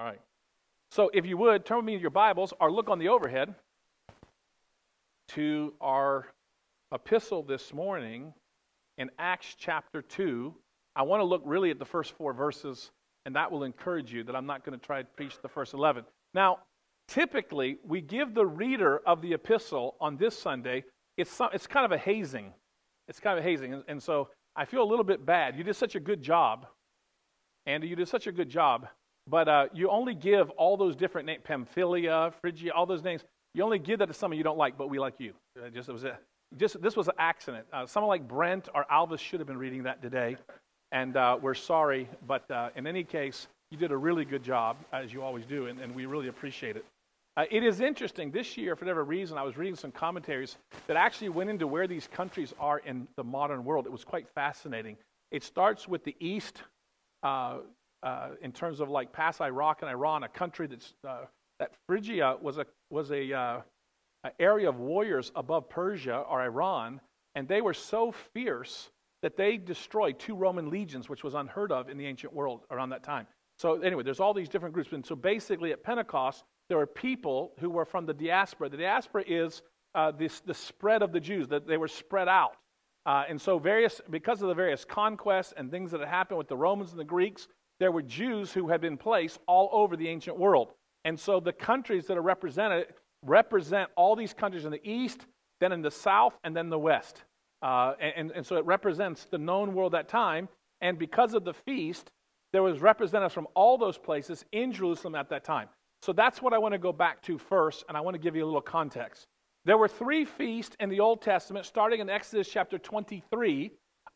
All right. So if you would, turn with me to your Bibles or look on the overhead to our epistle this morning in Acts chapter 2. I want to look really at the first four verses, and that will encourage you that I'm not going to try to preach the first 11. Now, typically, we give the reader of the epistle on this Sunday, it's, some, it's kind of a hazing. It's kind of a hazing. And, and so I feel a little bit bad. You did such a good job. Andy, you did such a good job. But uh, you only give all those different names, Pamphylia, Phrygia, all those names. You only give that to someone you don't like, but we like you. Uh, just, it was a, just, this was an accident. Uh, someone like Brent or Alvis should have been reading that today. And uh, we're sorry. But uh, in any case, you did a really good job, as you always do, and, and we really appreciate it. Uh, it is interesting. This year, for whatever reason, I was reading some commentaries that actually went into where these countries are in the modern world. It was quite fascinating. It starts with the East, uh, uh, in terms of like past Iraq and Iran, a country that's uh, that Phrygia was a was a uh, area of warriors above Persia or Iran, and they were so fierce that they destroyed two Roman legions, which was unheard of in the ancient world around that time. So anyway, there's all these different groups, and so basically at Pentecost there were people who were from the diaspora. The diaspora is uh, this, the spread of the Jews, that they were spread out. Uh, and so, various, because of the various conquests and things that had happened with the Romans and the Greeks, there were Jews who had been placed all over the ancient world. And so the countries that are represented represent all these countries in the east, then in the south, and then the west. Uh, and, and so it represents the known world at that time. And because of the feast, there was representatives from all those places in Jerusalem at that time. So that's what I want to go back to first, and I want to give you a little context. There were three feasts in the Old Testament, starting in Exodus chapter 23,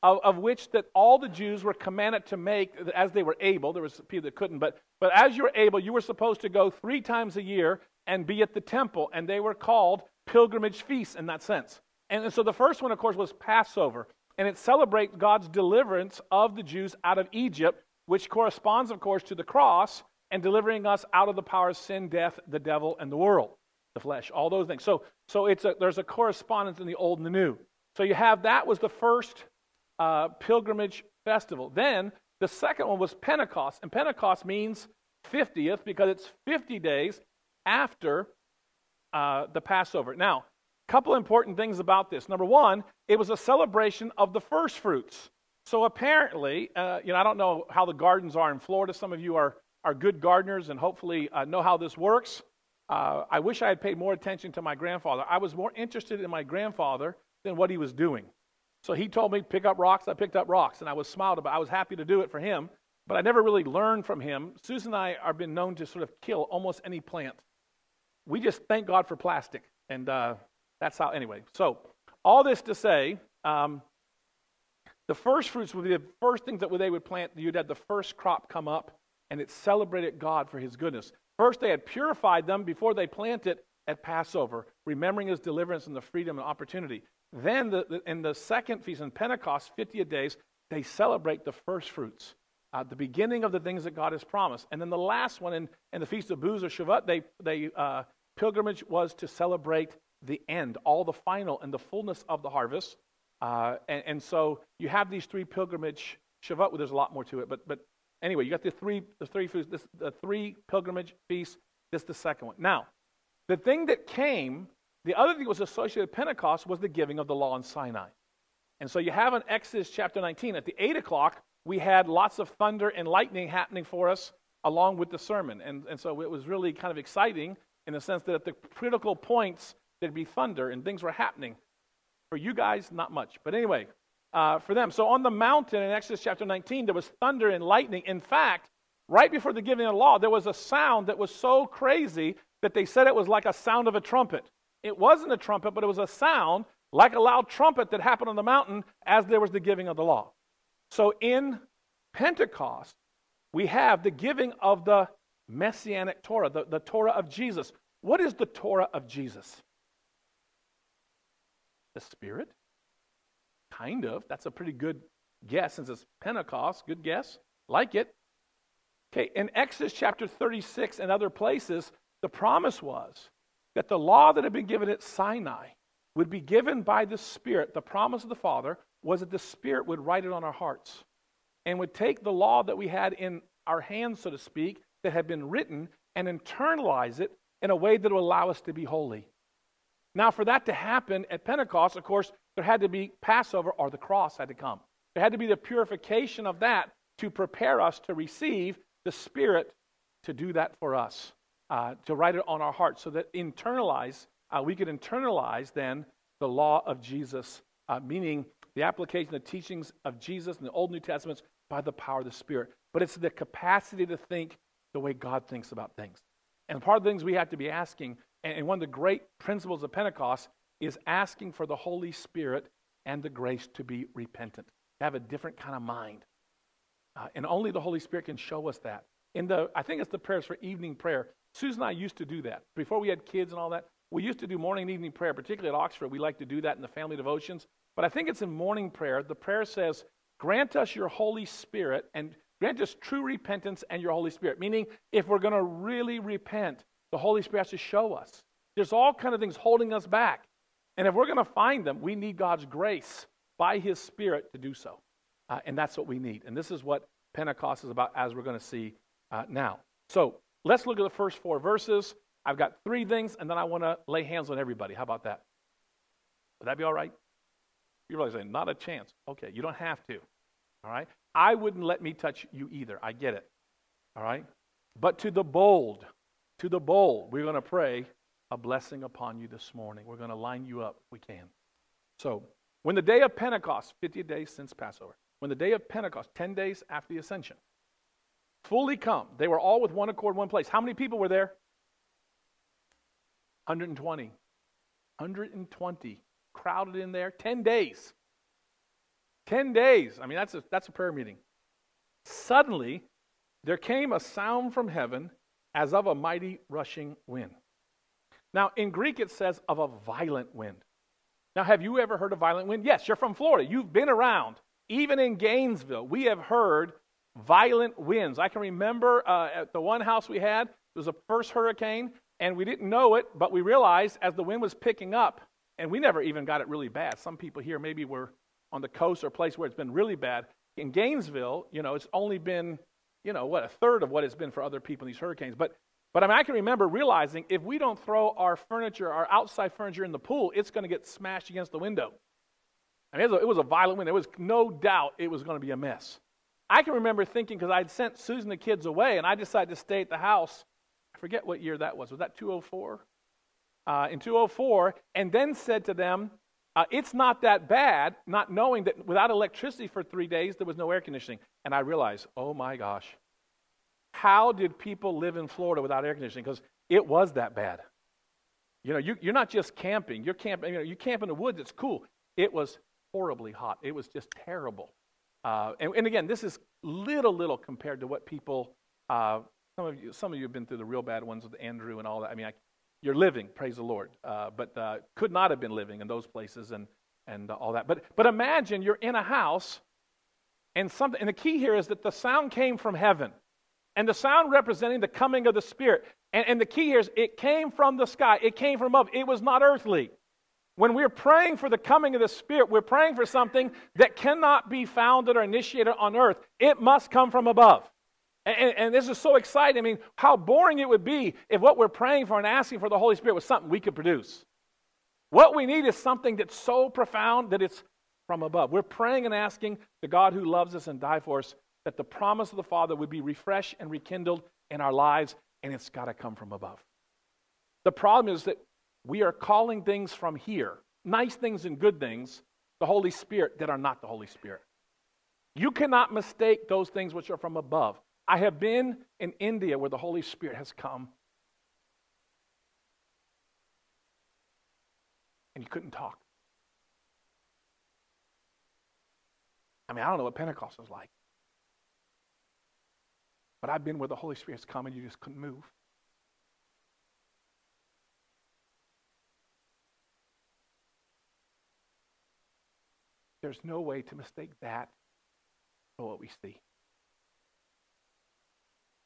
of, of, which that all the Jews were commanded to make as they were able. There was people that couldn't, but, but as you were able, you were supposed to go three times a year and be at the temple, and they were called pilgrimage feasts in that sense. And, and so the first one, of course, was Passover, and it celebrates God's deliverance of the Jews out of Egypt, which corresponds, of course, to the cross and delivering us out of the power of sin, death, the devil, and the world, the flesh, all those things. So, so it's a, there's a correspondence in the old and the new. So you have that was the first uh, pilgrimage festival. Then the second one was Pentecost, and Pentecost means 50th because it's 50 days after uh, the Passover. Now, a couple important things about this. Number one, it was a celebration of the first fruits. So apparently, uh, you know, I don't know how the gardens are in Florida. Some of you are are good gardeners and hopefully uh, know how this works. Uh, I wish I had paid more attention to my grandfather. I was more interested in my grandfather than what he was doing. So he told me pick up rocks. I picked up rocks, and I was smiled about. I was happy to do it for him, but I never really learned from him. Susan and I are been known to sort of kill almost any plant. We just thank God for plastic, and uh, that's how. Anyway, so all this to say, um, the first fruits would be the first things that they would plant. You'd have the first crop come up, and it celebrated God for His goodness. First, they had purified them before they planted at Passover, remembering His deliverance and the freedom and opportunity. Then, the, in the second feast, in Pentecost, 50 days, they celebrate the first fruits, uh, the beginning of the things that God has promised. And then the last one, in, in the Feast of Booths or Shavuot, they, they, uh, pilgrimage was to celebrate the end, all the final and the fullness of the harvest. Uh, and, and, so you have these three pilgrimage Shavuot. Well, there's a lot more to it, but but anyway, you got the three the three foods, this, the three pilgrimage feasts. This the second one. Now, the thing that came the other thing that was associated with Pentecost was the giving of the law in Sinai. And so you have in Exodus chapter 19, at the 8 o'clock, we had lots of thunder and lightning happening for us along with the sermon. And, and so it was really kind of exciting in the sense that at the critical points, there'd be thunder and things were happening. For you guys, not much. But anyway, uh, for them. So on the mountain in Exodus chapter 19, there was thunder and lightning. In fact, right before the giving of the law, there was a sound that was so crazy that they said it was like a sound of a trumpet. It wasn't a trumpet, but it was a sound like a loud trumpet that happened on the mountain as there was the giving of the law. So in Pentecost, we have the giving of the messianic Torah, the, the Torah of Jesus. What is the Torah of Jesus? The Spirit? Kind of. That's a pretty good guess since it's Pentecost. Good guess. Like it. Okay, in Exodus chapter 36 and other places, the promise was that the law that had been given at Sinai would be given by the Spirit. The promise of the Father was that the Spirit would write it on our hearts and would take the law that we had in our hands, so to speak, that had been written and internalize it in a way that will allow us to be holy. Now, for that to happen at Pentecost, of course, there had to be Passover or the cross had to come. There had to be the purification of that to prepare us to receive the Spirit to do that for us, uh, to write it on our hearts so that internalize, uh, we could internalize then the law of Jesus, uh, meaning the application of teachings of Jesus in the Old New Testaments by the power of the Spirit. But it's the capacity to think the way God thinks about things. And part of the things we have to be asking, and one of the great principles of Pentecost is asking for the Holy Spirit and the grace to be repentant, to have a different kind of mind. Uh, and only the Holy Spirit can show us that. In the, I think it's the prayers for evening prayer. Susan and I used to do that. Before we had kids and all that, we used to do morning and evening prayer, particularly at Oxford. We like to do that in the family devotions. But I think it's in morning prayer. The prayer says, Grant us your Holy Spirit and grant us true repentance and your Holy Spirit. Meaning, if we're going to really repent, the Holy Spirit has to show us. There's all kind of things holding us back. And if we're going to find them, we need God's grace by His Spirit to do so. Uh, and that's what we need. And this is what Pentecost is about, as we're going to see uh, now. So let's look at the first four verses. I've got three things, and then I want to lay hands on everybody. How about that? Would that be all right? You're probably saying, not a chance. Okay, you don't have to. All right? I wouldn't let me touch you either. I get it. All right? But to the bold, to the bold, we're going to pray a blessing upon you this morning. We're going to line you up if we can. So, when the day of Pentecost, 50 days since Passover, when the day of Pentecost, 10 days after the ascension, fully come, they were all with one accord, one place. How many people were there? 120. 120 crowded in there. 10 days. 10 days. I mean, that's a, that's a prayer meeting. Suddenly, there came a sound from heaven as of a mighty rushing wind. Now, in Greek, it says of a violent wind. Now, have you ever heard a violent wind? Yes, you're from Florida. You've been around. Even in Gainesville, we have heard violent winds. I can remember uh, at the one house we had, it was the first hurricane, and we didn't know it, but we realized as the wind was picking up, and we never even got it really bad. Some people here maybe were on the coast or a place where it's been really bad. In Gainesville, you know, it's only been, you know, what, a third of what it's been for other people in these hurricanes. But but I, mean, I can remember realizing if we don't throw our furniture, our outside furniture in the pool, it's going to get smashed against the window. I mean, it was, a, it was a violent wind. There was no doubt it was going to be a mess. I can remember thinking, because I'd sent Susan the kids away, and I decided to stay at the house. I forget what year that was. Was that 204? Uh, in 204, and then said to them, uh, It's not that bad, not knowing that without electricity for three days, there was no air conditioning. And I realized, oh my gosh, how did people live in Florida without air conditioning? Because it was that bad. You know, you, are not just camping. You're camping. You know, you camp in the woods. It's cool. It was horribly hot. It was just terrible. Uh, and, and, again, this is little, little compared to what people. Uh, some of you, some of you have been through the real bad ones with Andrew and all that. I mean, I, you're living, praise the Lord, uh, but uh, could not have been living in those places and and all that. But but imagine you're in a house, and something. And the key here is that the sound came from heaven. And the sound representing the coming of the Spirit. And, and the key here is it came from the sky, it came from above. It was not earthly. When we're praying for the coming of the Spirit, we're praying for something that cannot be founded or initiated on earth. It must come from above. And, and, this is so exciting. I mean, how boring it would be if what we're praying for and asking for the Holy Spirit was something we could produce. What we need is something that's so profound that it's from above. We're praying and asking the God who loves us and died for us that the promise of the Father would be refreshed and rekindled in our lives, and it's got to come from above. The problem is that we are calling things from here, nice things and good things, the Holy Spirit that are not the Holy Spirit. You cannot mistake those things which are from above. I have been in India where the Holy Spirit has come, and you couldn't talk. I mean, I don't know what Pentecost was like. But I've been where the Holy Spirit's come and you just couldn't move. There's no way to mistake that for what we see.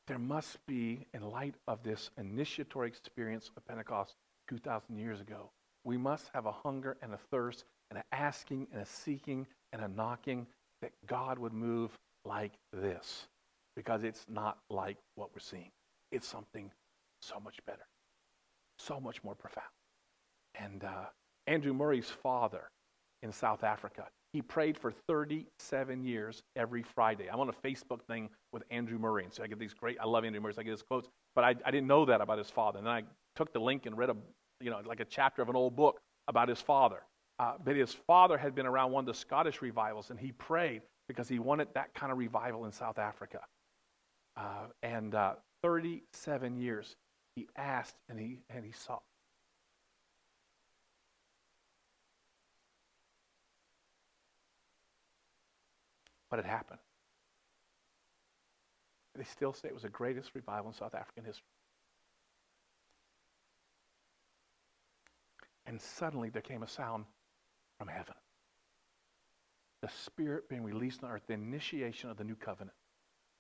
There must be, in light of this initiatory experience of Pentecost 2,000 years ago, we must have a hunger and a thirst and an asking and a seeking and a knocking that God would move like this because it's not like what we're seeing. It's something so much better, so much more profound. And uh, Andrew Murray's father in South Africa, he prayed for 37 years every Friday. I'm on a Facebook thing with Andrew Murray, and so I get these great. I love Andrew Murray. So I get his quotes, but I, I didn't know that about his father. And then I took the link and read a, you know, like a chapter of an old book about his father. Uh, but his father had been around one of the Scottish revivals, and he prayed because he wanted that kind of revival in South Africa. Uh, and uh, 37 years he asked and he, and he saw. But had happened. They still say it was the greatest revival in South African history. And suddenly there came a sound from heaven. The Spirit being released on earth, the initiation of the new covenant.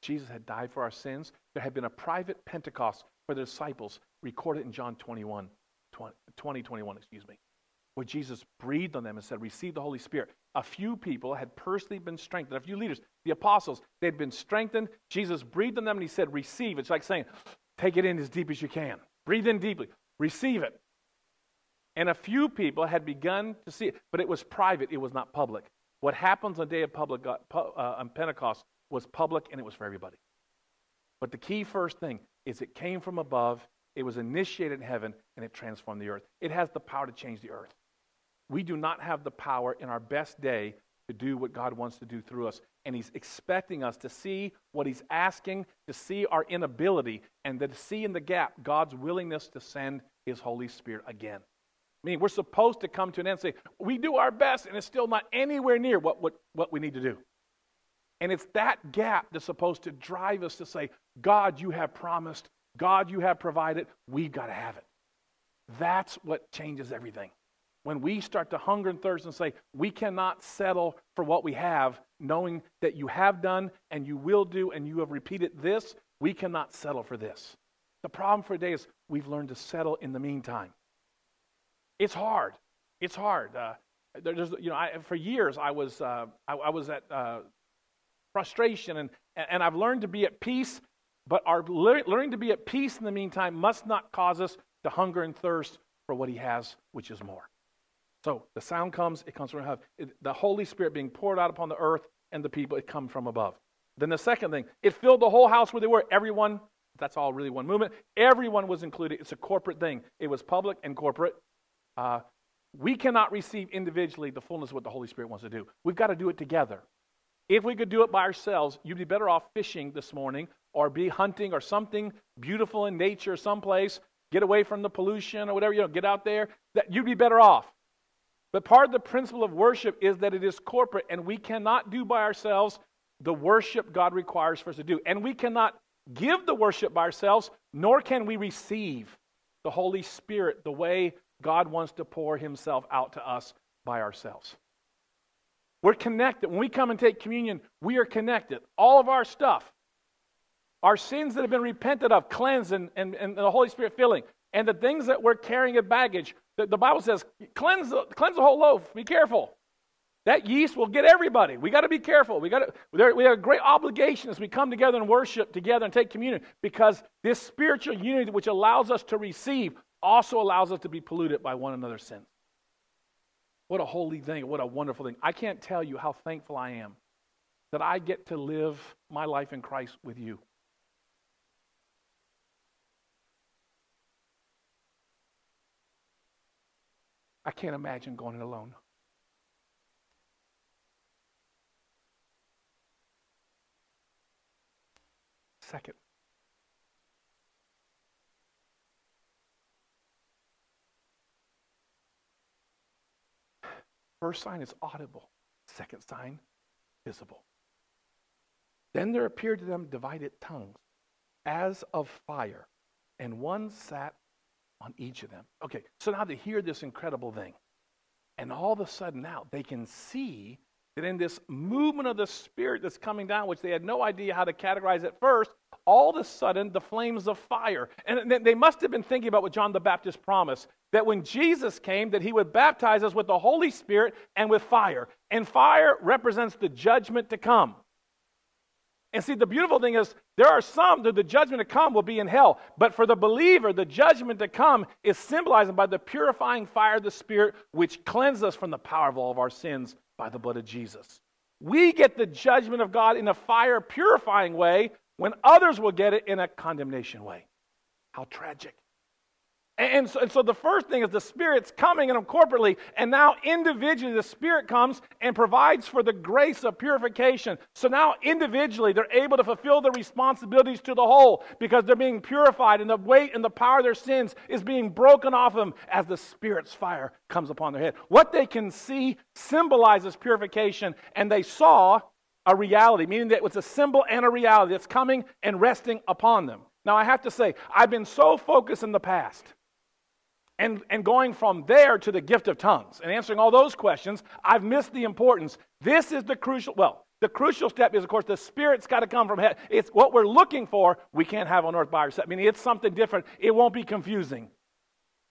Jesus had died for our sins. There had been a private Pentecost for the disciples recorded in John 21, 20, 20 21, excuse me, where Jesus breathed on them and said, Receive the Holy Spirit. A few people had personally been strengthened. A few leaders, the apostles, they had been strengthened. Jesus breathed on them and he said, Receive. It's like saying, Take it in as deep as you can. Breathe in deeply. Receive it. And a few people had begun to see it, but it was private, it was not public. What happens on the day of public, uh, uh, on Pentecost was public and it was for everybody. But the key first thing is it came from above, it was initiated in heaven, and it transformed the earth. It has the power to change the earth. We do not have the power in our best day to do what God wants to do through us. And He's expecting us to see what He's asking, to see our inability, and to see in the gap God's willingness to send His Holy Spirit again. I mean, we're supposed to come to an end and say, we do our best, and it's still not anywhere near what, what, what we need to do. And it's that gap that's supposed to drive us to say, God, you have promised. God, you have provided. We've got to have it. That's what changes everything. When we start to hunger and thirst and say, we cannot settle for what we have, knowing that you have done and you will do and you have repeated this, we cannot settle for this. The problem for today is we've learned to settle in the meantime. It's hard. It's hard. Uh, there's, you know, I, for years I was, uh, I, I, was at uh, frustration, and, and I've learned to be at peace. But our learning to be at peace in the meantime must not cause us to hunger and thirst for what He has, which is more. So the sound comes; it comes from heaven. The Holy Spirit being poured out upon the earth and the people. It comes from above. Then the second thing, it filled the whole house where they were. Everyone. That's all really one movement. Everyone was included. It's a corporate thing. It was public and corporate. Uh, we cannot receive individually the fullness of what the Holy Spirit wants to do. We've got to do it together. If we could do it by ourselves, you'd be better off fishing this morning or be hunting or something beautiful in nature someplace, get away from the pollution or whatever, you know, get out there. That you'd be better off. But part of the principle of worship is that it is corporate and we cannot do by ourselves the worship God requires for us to do. And we cannot give the worship by ourselves, nor can we receive the Holy Spirit the way God wants to pour himself out to us by ourselves. We're connected. When we come and take communion, we are connected. All of our stuff, our sins that have been repented of, cleansed, and, and, and the Holy Spirit filling, and the things that we're carrying in baggage, the, the Bible says, cleanse the, cleanse the whole loaf. Be careful. That yeast will get everybody. We got to be careful. We got to. We have a great obligation as we come together and worship together and take communion because this spiritual unity, which allows us to receive, also allows us to be polluted by one another's sins. What a holy thing. What a wonderful thing. I can't tell you how thankful I am that I get to live my life in Christ with you. I can't imagine going it alone. Second, First sign is audible, second sign, visible. Then there appeared to them divided tongues, as of fire, and one sat on each of them. Okay, so now they hear this incredible thing. And all of a sudden now they can see that in this movement of the Spirit that's coming down, which they had no idea how to categorize at first, all of a sudden the flames of fire. And they must have been thinking about what John the Baptist promised that when Jesus came, that he would baptize us with the Holy Spirit and with fire. And fire represents the judgment to come. And see, the beautiful thing is, there are some that the judgment to come will be in hell. But for the believer, the judgment to come is symbolized by the purifying fire of the Spirit, which cleanses us from the power of all of our sins by the blood of Jesus. We get the judgment of God in a fire purifying way when others will get it in a condemnation way. How tragic. And so, and so, the first thing is the Spirit's coming in them corporately, and now individually the Spirit comes and provides for the grace of purification. So now individually they're able to fulfill their responsibilities to the whole because they're being purified, and the weight and the power of their sins is being broken off of them as the Spirit's fire comes upon their head. What they can see symbolizes purification, and they saw a reality, meaning that it was a symbol and a reality that's coming and resting upon them. Now, I have to say, I've been so focused in the past and, and going from there to the gift of tongues and answering all those questions, I've missed the importance. This is the crucial, well, the crucial step is, of course, the Spirit's got to come from heaven. It's what we're looking for, we can't have on earth by ourselves. I mean, it's something different. It won't be confusing.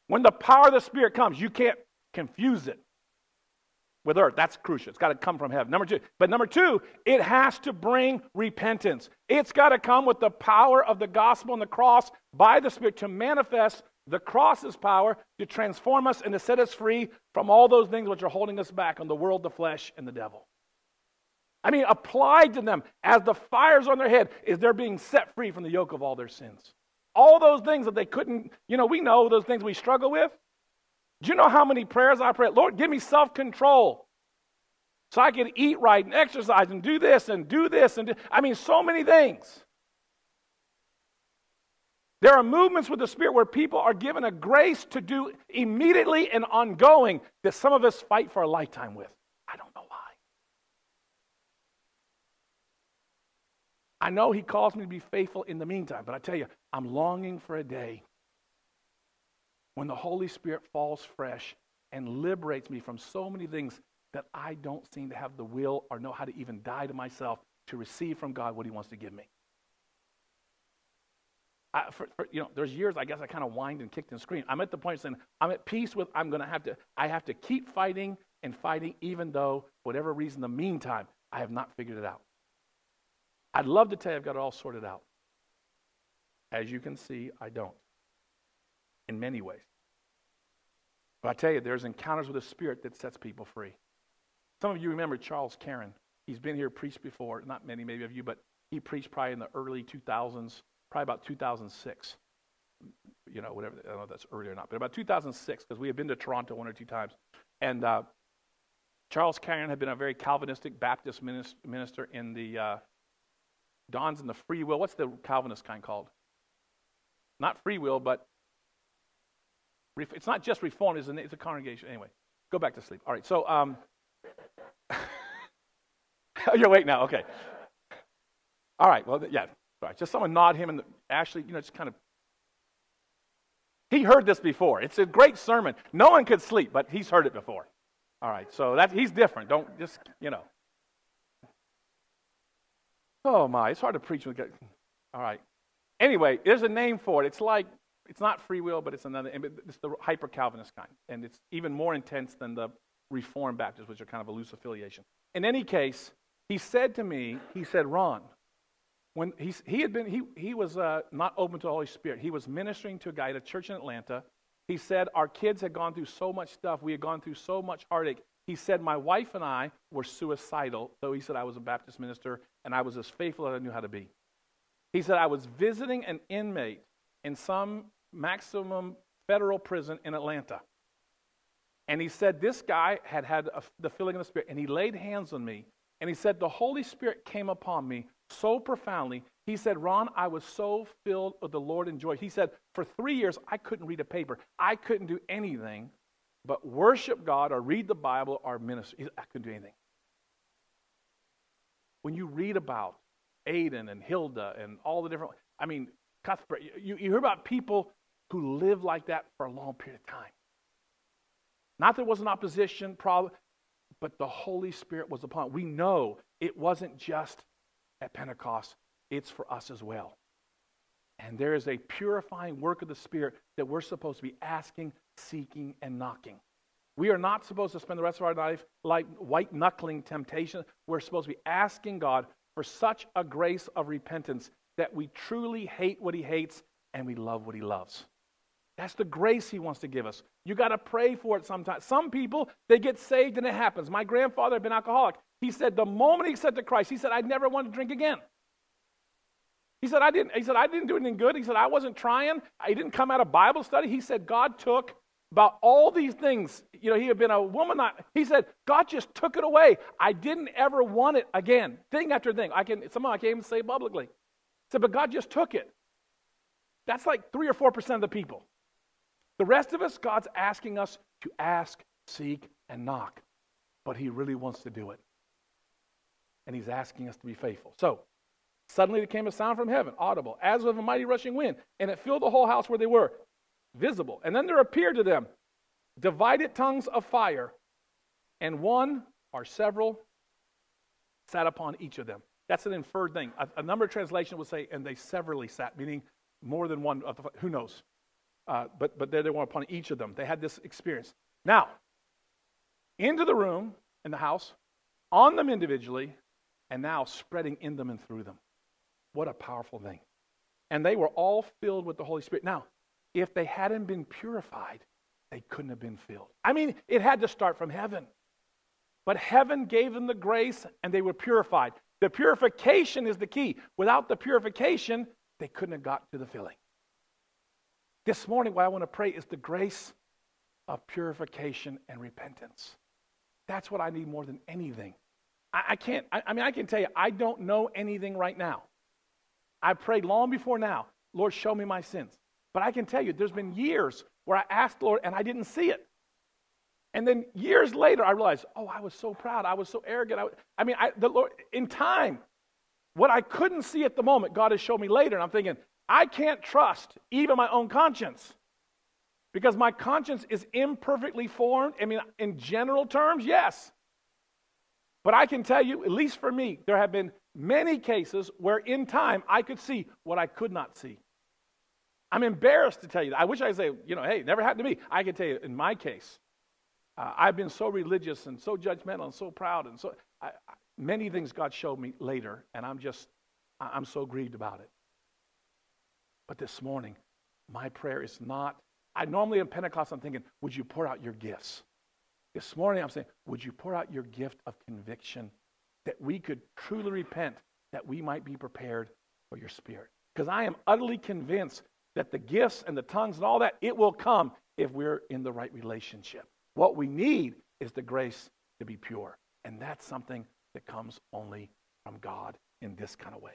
When the power of the Spirit comes, you can't confuse it with earth. That's crucial. It's got to come from heaven. Number two. But number two, it has to bring repentance. It's got to come with the power of the gospel and the cross by the Spirit to manifest the cross's power to transform us and to set us free from all those things which are holding us back on the world, the flesh, and the devil. I mean, applied to them as the fires on their head is they're being set free from the yoke of all their sins. All those things that they couldn't, you know, we know those things we struggle with. Do you know how many prayers I pray? Lord, give me self control so I can eat right and exercise and do this and do this and do, I mean, so many things. There are movements with the Spirit where people are given a grace to do immediately and ongoing that some of us fight for a lifetime with. I don't know why. I know He calls me to be faithful in the meantime, but I tell you, I'm longing for a day when the Holy Spirit falls fresh and liberates me from so many things that I don't seem to have the will or know how to even die to myself to receive from God what He wants to give me. I, for, for, you know, there's years I guess I kind of whined and kicked and screamed. I'm at the point saying I'm at peace with. I'm going to have to. I have to keep fighting and fighting, even though whatever reason, the meantime, I have not figured it out. I'd love to tell you I've got it all sorted out. As you can see, I don't. In many ways. But I tell you, there's encounters with the Spirit that sets people free. Some of you remember Charles Carrin. He's been here preached before. Not many, maybe of you, but he preached probably in the early 2000s probably about 2006. You know, whatever, I don't know if that's early or not, but about 2006, because we had been to Toronto one or two times. And uh, Charles Carrin had been a very Calvinistic Baptist minister in the uh, Dons in the Free Will. What's the Calvinist kind called? Not free will, but it's not just reform, it's a, it's a congregation. Anyway, go back to sleep. All right, so um, you're awake now. Okay. All right. Well, yeah. Right, just someone nod him and actually, you know, just kind of. He heard this before. It's a great sermon. No one could sleep, but he's heard it before. All right, so that he's different. Don't just, you know. Oh my, it's hard to preach with. All right. Anyway, there's a name for it. It's like it's not free will, but it's another. It's the hyper Calvinist kind, and it's even more intense than the Reformed Baptists, which are kind of a loose affiliation. In any case, he said to me, he said, Ron, when he, he had been, he, he was uh, not open to the Holy Spirit. He was ministering to a guy at a church in Atlanta. He said, Our kids had gone through so much stuff. We had gone through so much heartache. He said, My wife and I were suicidal. though he said, I was a Baptist minister and I was as faithful as I knew how to be. He said, I was visiting an inmate in some maximum federal prison in Atlanta. And he said, This guy had had a, the filling of the Spirit, and he laid hands on me. And he said, The Holy Spirit came upon me so profoundly. He said, Ron, I was so filled with the Lord and joy. He said, for three years, I couldn't read a paper. I couldn't do anything but worship God or read the Bible or minister. I couldn't do anything. When you read about Aidan and Hilda and all the different, I mean, Cuthbert, you, you hear about people who live like that for a long period of time. Not that there was an opposition problem, but the Holy Spirit was upon. We know it wasn't just at Pentecost, it's for us as well. And there is a purifying work of the Spirit that we're supposed to be asking, seeking, and knocking. We are not supposed to spend the rest of our life like white knuckling temptation. We're supposed to be asking God for such a grace of repentance that we truly hate what he hates and we love what he loves. That's the grace he wants to give us. You got to pray for it sometimes. Some people, they get saved and it happens. My grandfather had been alcoholic. He said the moment he said to Christ, he said, I never want to drink again. He said, I didn't, he said, I didn't do anything good. He said, I wasn't trying. I didn't come out of Bible study. He said, God took about all these things. You know, he had been a woman. He said, God just took it away. I didn't ever want it again. Thing after thing. I can, somehow I can't even say publicly. He said, but God just took it. That's like three or four percent of the people. The rest of us, God's asking us to ask, seek, and knock. But He really wants to do it. And He's asking us to be faithful. So, suddenly there came a sound from heaven, audible, as of a mighty rushing wind, and it filled the whole house where they were, visible. And then there appeared to them divided tongues of fire, and one or several sat upon each of them. That's an inferred thing. A, a number of translations would say, and they severally sat, meaning more than one. Of The, who knows? Uh, but but there they were upon each of them. They had this experience. Now, into the room in the house, on them individually, and now spreading in them and through them. What a powerful thing. And they were all filled with the Holy Spirit. Now, if they hadn't been purified, they couldn't have been filled. I mean, it had to start from heaven. But heaven gave them the grace and they were purified. The purification is the key. Without the purification, they couldn't have got to the filling. This morning, what I want to pray is the grace of purification and repentance. That's what I need more than anything. I, I can't, I, I mean, I can tell you, I don't know anything right now. I prayed long before now, Lord, show me my sins. But I can tell you, there's been years where I asked Lord and I didn't see it. And then years later, I realized, oh, I was so proud. I was so arrogant. I, I mean, I, the Lord, in time, what I couldn't see at the moment, God has shown me later. And I'm thinking, I can't trust even my own conscience because my conscience is imperfectly formed. I mean, in general terms, yes. But I can tell you, at least for me, there have been many cases where in time I could see what I could not see. I'm embarrassed to tell you that. I wish I could say, you know, hey, never happened to me. I can tell you, in my case, uh, I've been so religious and so judgmental and so proud and so I, I, many things God showed me later, and I'm just, I'm so grieved about it. But this morning, my prayer is not, I normally in Pentecost, I'm thinking, would you pour out your gifts? This morning, I'm saying, would you pour out your gift of conviction that we could truly repent, that we might be prepared for your spirit? Because I am utterly convinced that the gifts and the tongues and all that, it will come if we're in the right relationship. What we need is the grace to be pure. And that's something that comes only from God in this kind of way.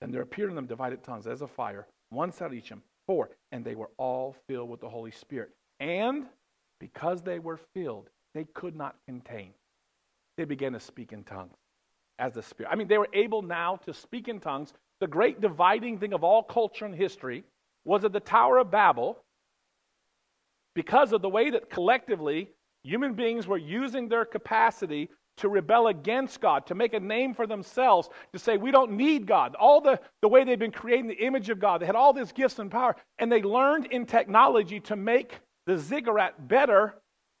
And there appeared in them divided tongues as a fire, one sat each of them, four, and they were all filled with the Holy Spirit. And because they were filled, they could not contain. They began to speak in tongues as the Spirit. I mean, they were able now to speak in tongues. The great dividing thing of all culture and history was at the Tower of Babel because of the way that collectively human beings were using their capacity to rebel against God, to make a name for themselves, to say, we don't need God. All the, the way they've been creating the image of God, they had all these gifts and power, and they learned in technology to make the ziggurat better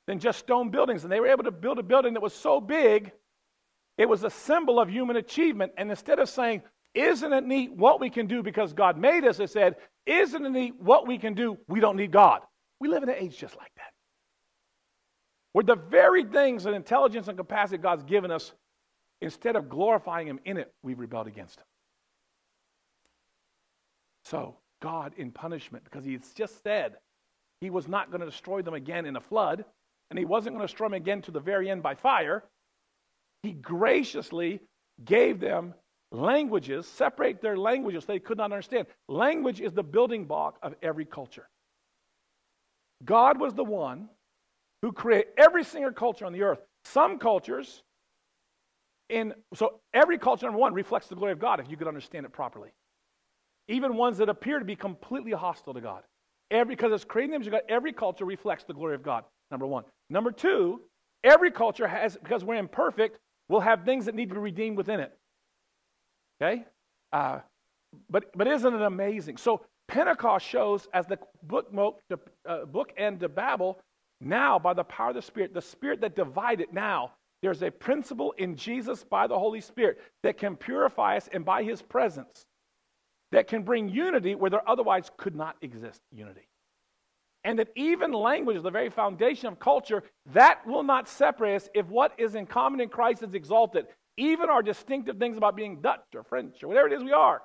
than just stone buildings. And they were able to build a building that was so big, it was a symbol of human achievement. And instead of saying, isn't it neat what we can do because God made us, it said, isn't it neat what we can do? We don't need God. We live in an age just like that where the very things and intelligence and capacity God's given us, instead of glorifying Him in it, we've rebelled against Him. So, God, in punishment, because He's just said He was not going to destroy them again in a flood, and He wasn't going to destroy them again to the very end by fire, He graciously gave them languages, separate their languages they could not understand. Language is the building block of every culture. God was the one who created every single culture on the earth. Some cultures, in so every culture, number one, reflects the glory of God if you could understand it properly. Even ones that appear to be completely hostile to God. Every because it's creating of God, every culture reflects the glory of God. Number one. Number two, every culture has, because we're imperfect, will have things that need to be redeemed within it. Okay? Uh, but but isn't it amazing? So Pentecost shows as the book, uh, book end to Babel now, by the power of the Spirit, the Spirit that divided now There's a principle in Jesus by the Holy Spirit that can purify us and by his presence that can bring unity where there otherwise could not exist unity. And that even language, the very foundation of culture, that will not separate us if what is in common in Christ is exalted. Even our distinctive things about being Dutch or French or whatever it is we are.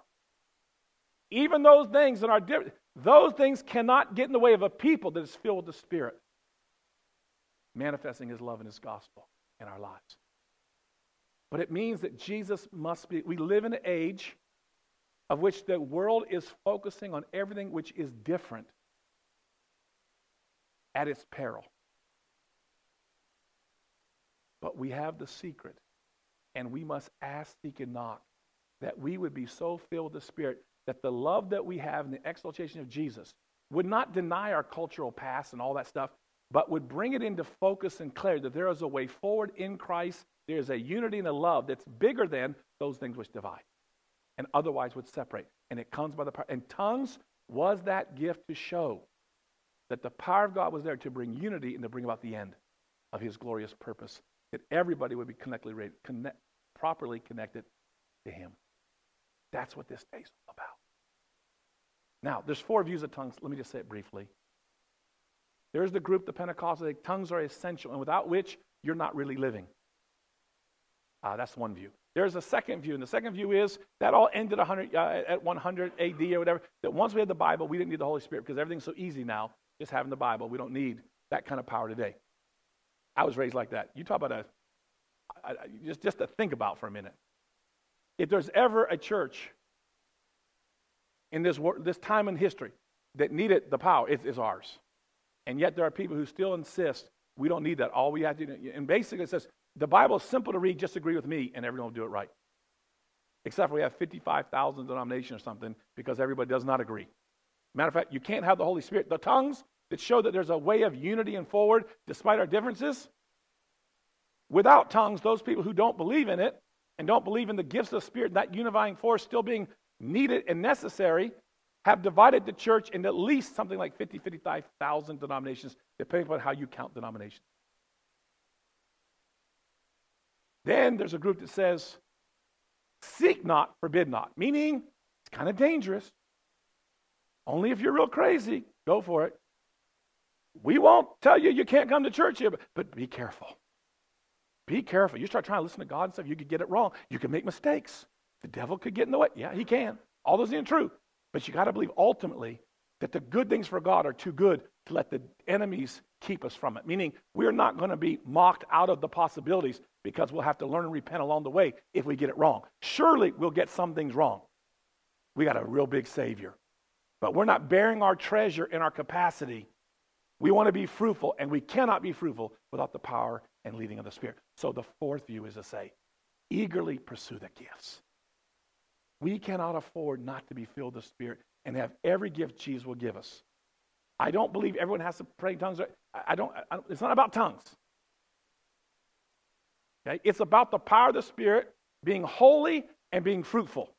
Even those things that are different, those things cannot get in the way of a people that is filled with the Spirit, manifesting His love and His gospel in our lives. But it means that Jesus must be, we live in an age of which the world is focusing on everything which is different at its peril. But we have the secret, and we must ask, seek, and knock that we would be so filled with the Spirit that the love that we have in the exaltation of Jesus would not deny our cultural past and all that stuff, but would bring it into focus and clarity that there is a way forward in Christ. There is a unity and a love that's bigger than those things which divide and otherwise would separate. And it comes by the power. And tongues was that gift to show that the power of God was there to bring unity and to bring about the end of his glorious purpose, that everybody would be connected, connect, properly connected to him. That's what this day is all about. Now, there's four views of tongues. Let me just say it briefly. There's the group, the Pentecostals, tongues are essential, and without which you're not really living. Uh, that's one view. There's a second view, and the second view is that all ended 100, uh, at 100 AD or whatever. That once we had the Bible, we didn't need the Holy Spirit because everything's so easy now, just having the Bible. We don't need that kind of power today. I was raised like that. You talk about a, a just just to think about for a minute. If there's ever a church in this this time in history that needed the power, it is ours. And yet there are people who still insist we don't need that. All we have to do, and basically it says the Bible is simple to read, just agree with me, and everyone will do it right. Except for we have 55,000 denominations or something because everybody does not agree. Matter of fact, you can't have the Holy Spirit. The tongues that show that there's a way of unity and forward despite our differences. Without tongues, those people who don't believe in it and don't believe in the gifts of the Spirit, that unifying force still being needed and necessary, have divided the church into at least something like 50, 55,000 denominations, depending on how you count denominations. Then there's a group that says, seek not, forbid not, meaning it's kind of dangerous. Only if you're real crazy, go for it. We won't tell you you can't come to church here, but, be careful. Be careful. You start trying to listen to God and stuff, you could get it wrong. You can make mistakes. The devil could get in the way. Yeah, he can. All those are true. But you got to believe ultimately that the good things for God are too good to let the enemies keep us from it. Meaning, we're not going to be mocked out of the possibilities because we'll have to learn and repent along the way if we get it wrong. Surely we'll get some things wrong. We got a real big Savior. But we're not bearing our treasure in our capacity. We want to be fruitful, and we cannot be fruitful without the power and leading of the Spirit. So the fourth view is to say, eagerly pursue the gifts. We cannot afford not to be filled with the Spirit and have every gift Jesus will give us. I don't believe everyone has to pray tongues. I don't, I don't, it's not about tongues. Okay? It's about the power of the Spirit being holy and being fruitful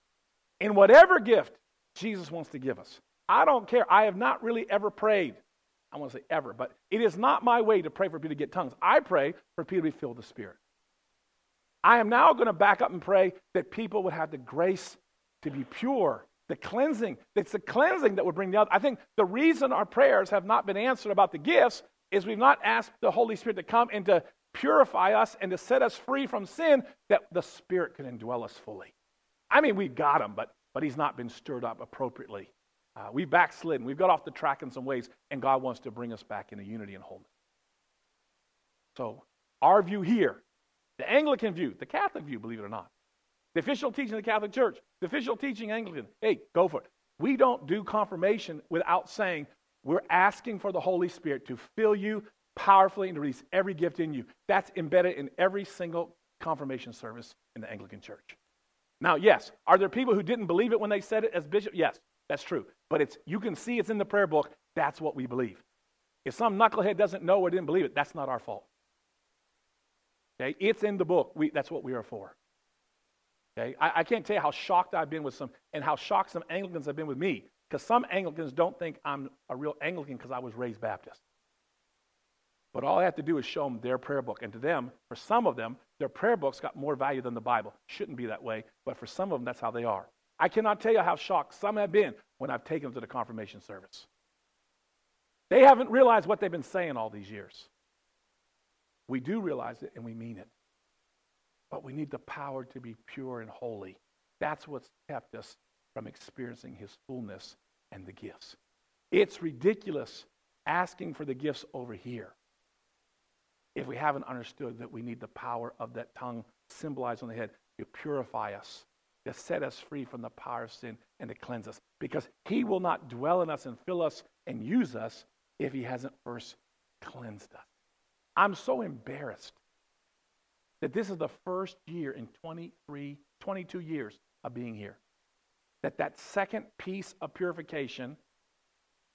in whatever gift Jesus wants to give us. I don't care. I have not really ever prayed. I want to say ever, but it is not my way to pray for people to get tongues. I pray for people to be filled with the Spirit. I am now going to back up and pray that people would have the grace to be pure, the cleansing. It's the cleansing that would bring the other. I think the reason our prayers have not been answered about the gifts is we've not asked the Holy Spirit to come and to purify us and to set us free from sin that the Spirit can indwell us fully. I mean, we've got him, but, but he's not been stirred up appropriately. Uh, we've backslidden. We've got off the track in some ways, and God wants to bring us back into unity and wholeness. So, our view here, the Anglican view, the Catholic view, believe it or not, the official teaching of the Catholic Church, the official teaching Anglican, hey, go for it. We don't do confirmation without saying we're asking for the Holy Spirit to fill you powerfully and to release every gift in you. That's embedded in every single confirmation service in the Anglican Church. Now, yes, are there people who didn't believe it when they said it as bishop? Yes, that's true. But it's you can see it's in the prayer book. That's what we believe. If some knucklehead doesn't know or didn't believe it, that's not our fault. Okay, it's in the book. We, that's what we are for. Okay, I, I can't tell you how shocked I've been with some, and how shocked some Anglicans have been with me, because some Anglicans don't think I'm a real Anglican because I was raised Baptist. But all I have to do is show them their prayer book. And to them, for some of them, their prayer books got more value than the Bible. Shouldn't be that way, but for some of them, that's how they are. I cannot tell you how shocked some have been when I've taken them to the confirmation service. They haven't realized what they've been saying all these years. We do realize it and we mean it. But we need the power to be pure and holy. That's what's kept us from experiencing his fullness and the gifts. It's ridiculous asking for the gifts over here if we haven't understood that we need the power of that tongue symbolized on the head to purify us, to set us free from the power of sin, and to cleanse us. Because he will not dwell in us and fill us and use us if he hasn't first cleansed us. I'm so embarrassed that this is the first year in 23, 22 years of being here that that second piece of purification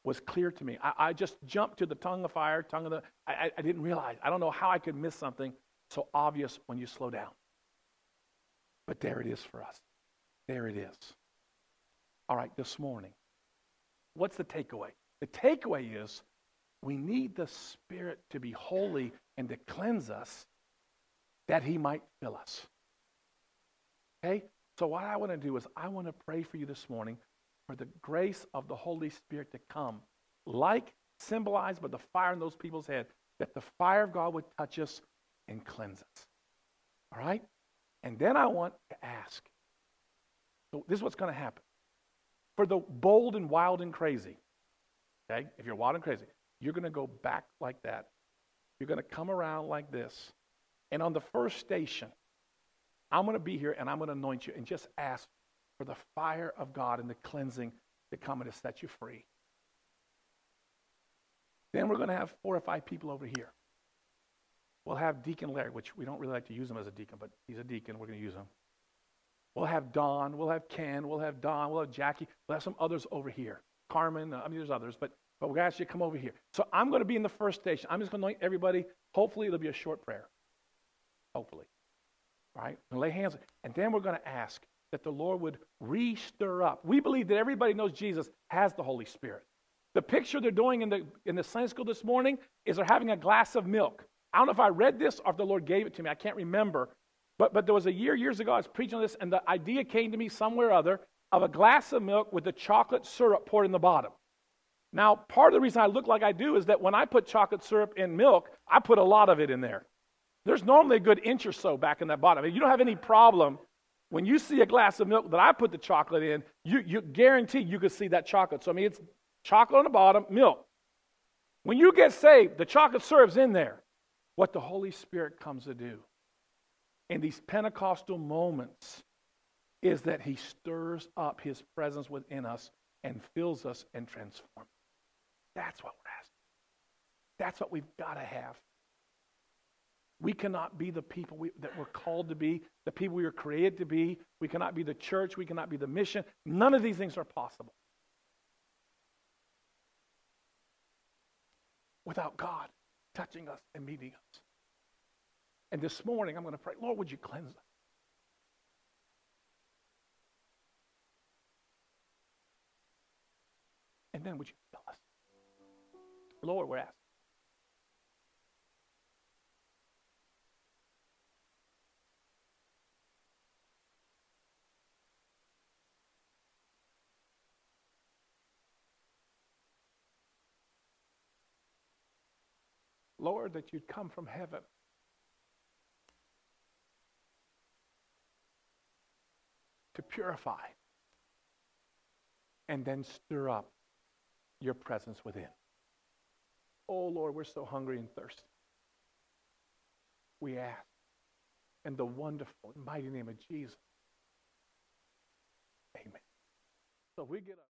was clear to me. I, I, just jumped to the tongue of fire, tongue of the. I, I didn't realize. I don't know how I could miss something so obvious when you slow down. But there it is for us. There it is. All right, this morning, what's the takeaway? The takeaway is we need the Spirit to be holy and to cleanse us that He might fill us. Okay? So, what I want to do is, I want to pray for you this morning for the grace of the Holy Spirit to come, like symbolized by the fire in those people's head, that the fire of God would touch us and cleanse us. All right? And then I want to ask. So, this is what's going to happen. For the bold and wild and crazy, okay? If you're wild and crazy, you're going to go back like that. You're going to come around like this. And on the first station, I'm going to be here and I'm going to anoint you and just ask for the fire of God and the cleansing to come and to set you free. Then we're going to have four or five people over here. We'll have Deacon Larry, which we don't really like to use him as a deacon, but he's a deacon. We're going to use him. We'll have Don. We'll have Ken. We'll have Don. We'll have Jackie. We'll have some others over here. Carmen. Uh, I mean, there's others, but, but we're going to ask you to come over here. So I'm going to be in the first station. I'm just going to anoint everybody. Hopefully, it'll be a short prayer. Hopefully. Right, And lay hands. And then we're going to ask that the Lord would re-stir up. We believe that everybody knows Jesus has the Holy Spirit. The picture they're doing in the, in the Sunday school this morning is they're having a glass of milk. I don't know if I read this or if the Lord gave it to me. I can't remember. But, but there was a year, years ago, I was preaching on this, and the idea came to me somewhere or other of a glass of milk with the chocolate syrup poured in the bottom. Now, part of the reason I look like I do is that when I put chocolate syrup in milk, I put a lot of it in there. There's normally a good inch or so back in that bottom. You don't have any problem when you see a glass of milk that I put the chocolate in, you, you guarantee you can see that chocolate. So, I mean, it's chocolate on the bottom, milk. When you get saved, the chocolate serves in there. What the Holy Spirit comes to do in these Pentecostal moments is that He stirs up His presence within us and fills us and transforms. That's what we're asking. That's what we've got to have. We cannot be the people we, that we're called to be, the people we were created to be. We cannot be the church. We cannot be the mission. None of these things are possible without God touching us and meeting us. And this morning, I'm going to pray, Lord, would you cleanse us? And then would you fill us? Lord, we're asking. Lord, that you'd come from heaven. To purify and then stir up your presence within. Oh Lord, we're so hungry and thirsty. We ask in the wonderful mighty name of Jesus. Amen. So we get up.